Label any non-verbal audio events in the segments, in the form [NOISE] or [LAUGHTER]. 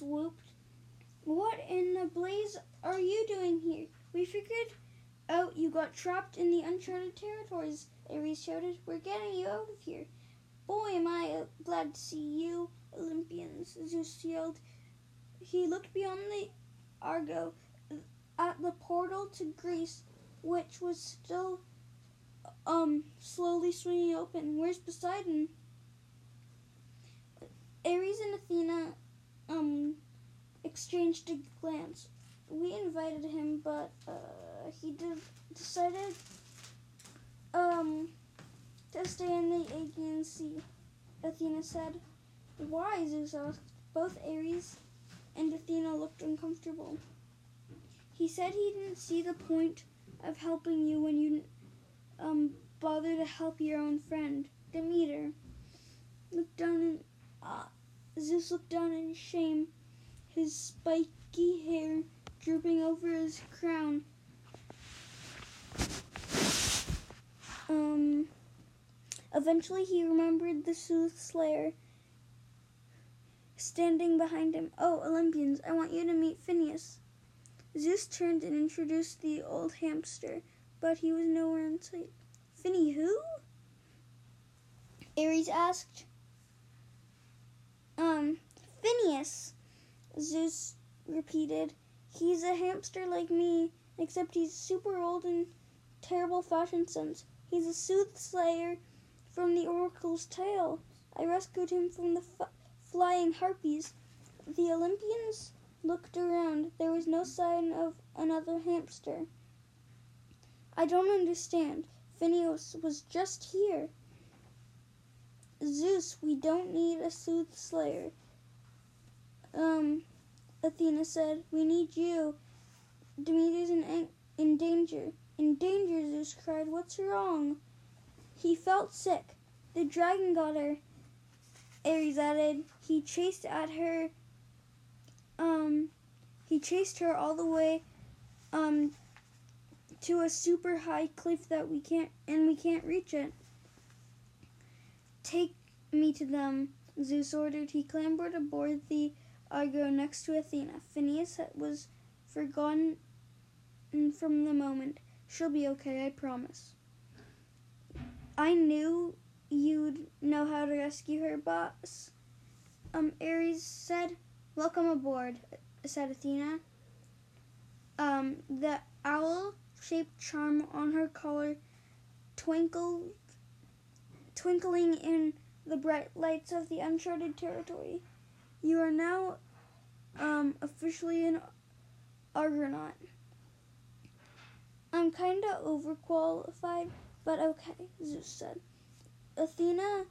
Zeus whooped. What in the blaze are you doing here? We figured out you got trapped in the uncharted territories, Ares shouted. We're getting you out of here. Boy, am I glad to see you, Olympians, Zeus yelled. He looked beyond the Argo at the portal to Greece, which was still um slowly swinging open. Where's Poseidon? Ares and Athena exchanged a glance. We invited him, but uh, he did, decided um to stay in the Aegean Sea. Athena said. Why? Zeus asked. Both Ares and Athena looked uncomfortable. He said he didn't see the point of helping you when you um bother to help your own friend, Demeter. Looked down in uh, Zeus looked down in shame, his spiky hair drooping over his crown. Um. Eventually, he remembered the soothsayer standing behind him. Oh, Olympians, I want you to meet Phineas. Zeus turned and introduced the old hamster, but he was nowhere in sight. Finny who? Ares asked. Um, Phineus, Zeus repeated. He's a hamster like me, except he's super old and terrible fashion sense. He's a soothsayer from the oracle's tale. I rescued him from the f- flying harpies. The Olympians looked around. There was no sign of another hamster. I don't understand. Phineus was just here. Zeus, we don't need a soothsayer. Um, Athena said, we need you. Demeter's in, in danger. In danger, Zeus cried. What's wrong? He felt sick. The dragon got her. Ares added. He chased at her. Um, he chased her all the way, um, to a super high cliff that we can't and we can't reach it. Take me to them, Zeus ordered. He clambered aboard the Argo next to Athena. Phineas was forgotten from the moment. She'll be okay, I promise. I knew you'd know how to rescue her, boss. Um, Ares said, Welcome aboard, said Athena. Um, the owl shaped charm on her collar twinkled, twinkling in the bright lights of the uncharted territory. You are now um, officially an Argonaut. I'm kinda overqualified, but okay, Zeus said. Athena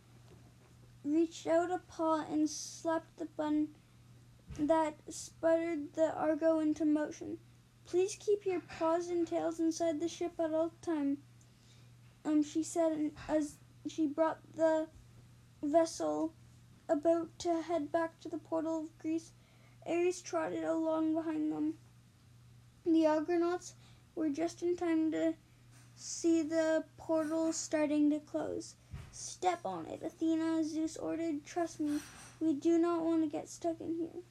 reached out a paw and slapped the button that sputtered the Argo into motion. Please keep your paws and tails inside the ship at all time, um, she said as she brought the vessel about to head back to the portal of Greece. Ares trotted along behind them. The Argonauts were just in time to see the portal starting to close. Step on it, Athena, Zeus ordered. Trust me, we do not want to get stuck in here.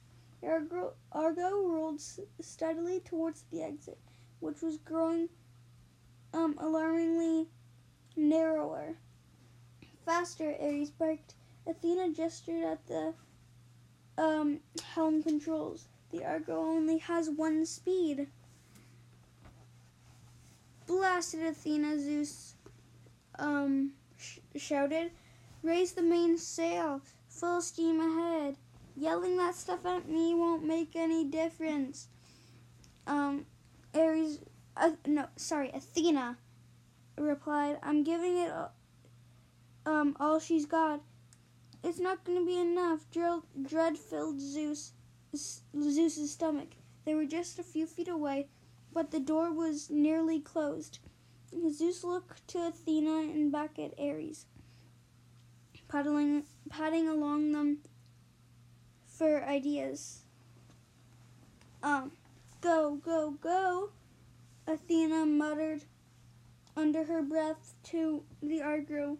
Argo, Argo rolled steadily towards the exit, which was growing um, alarmingly narrower. Faster, Ares barked. Athena gestured at the um, helm controls. The Argo only has one speed. Blasted Athena, Zeus um, sh- shouted. Raise the mainsail. Full steam ahead. Yelling that stuff at me won't make any difference. Um, Ares, uh, no, sorry, Athena replied, I'm giving it um, all she's got. It's not going to be enough. Dread filled Zeus, Zeus's stomach. They were just a few feet away, but the door was nearly closed. Zeus looked to Athena and back at Ares, paddling, padding along them for ideas. Um, go, go, go, Athena muttered under her breath to the Argo.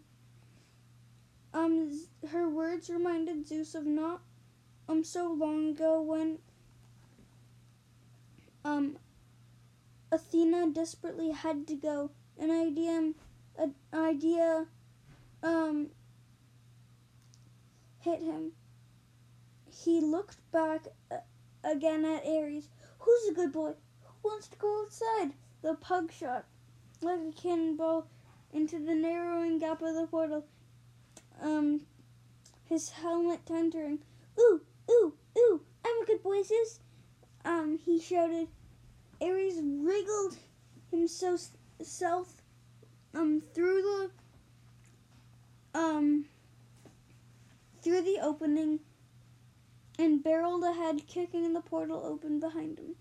Um, her words reminded Zeus of not um so long ago when um Athena desperately had to go. An idea an idea um hit him. He looked back uh, again at Ares. Who's a good boy? Who wants to go outside? The pug shot like a cannonball into the narrowing gap of the portal. His helmet tentering. Ooh, ooh, ooh! I'm a good boy, Zeus. Um, he shouted. Ares wriggled himself self, um through the um through the opening and barreled ahead, kicking the portal open behind him.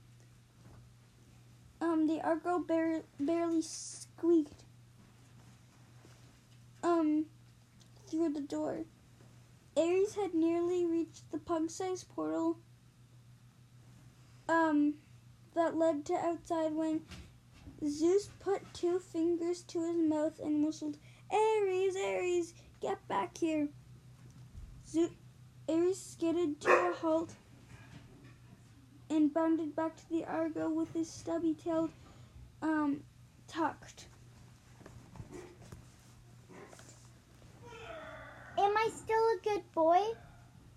Um, the Argo bar- barely squeaked um through the door. Ares had nearly reached the pug-sized portal um that led to outside when Zeus put two fingers to his mouth and whistled, Ares, Ares, get back here. Zeus, Ares skidded to a halt and bounded back to the Argo with his stubby tail um, tucked. Am Still a good boy?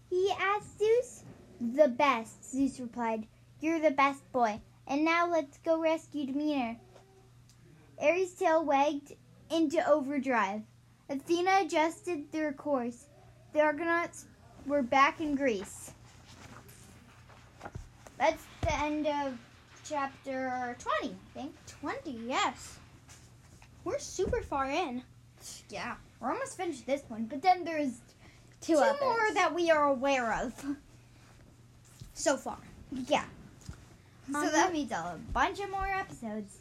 He asked Zeus. The best, Zeus replied. You're the best boy. And now let's go rescue Demeter. Ares' tail wagged into overdrive. Athena adjusted their course. The Argonauts were back in Greece. That's the end of chapter 20, I think. 20, yes. We're super far in. Yeah, we're almost finished this one, but then there's Two, two others. more that we are aware of. so far. Yeah. So Um, that means a bunch of more episodes.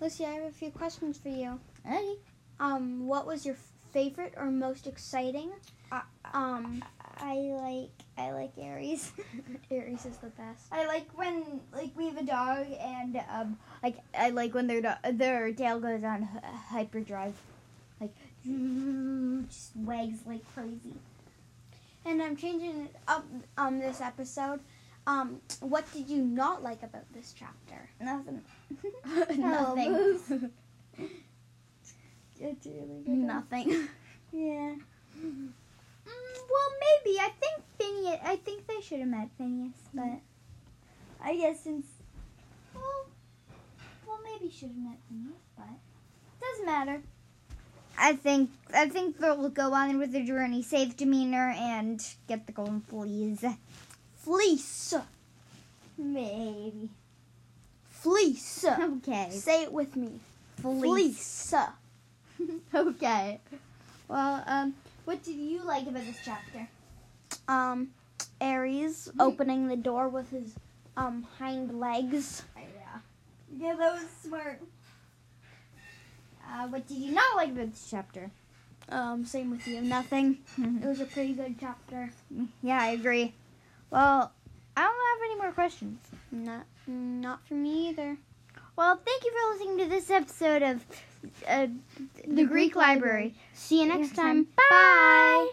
Lucy, I have a few questions for you. Hey. Um, what was your favorite or most exciting? Uh, Um, I like I like Ares. [LAUGHS] Ares is the best. I like when like we have a dog and um like I like when their do- their tail goes on hy- hyperdrive, like just wags like crazy. And I'm changing it up um this episode. Um, what did you not like about this chapter? Nothing. [LAUGHS] Nothing. [LAUGHS] It's really good. Nothing. [LAUGHS] Yeah. Mm, well, maybe I think Phineas. I think they should have met Phineas, but I guess since well, well maybe should have met Phineas, but doesn't matter. I think I think they'll go on with their journey, save Demeter, and get the golden fleece. Fleece. Maybe. Fleece. Okay. Say it with me. Fleece. [LAUGHS] okay. Well, um, what did you like about this chapter? Um, Ares opening the door with his um hind legs. Yeah. Yeah, that was smart. Uh, what did you not like about this chapter? Um, same with you. Nothing. [LAUGHS] It was a pretty good chapter. yeah, I agree. Well, I don't have any more questions. Not not for me either. Well, thank you for listening to this episode of uh, the, The Greek, Greek Library. See you next time. Bye.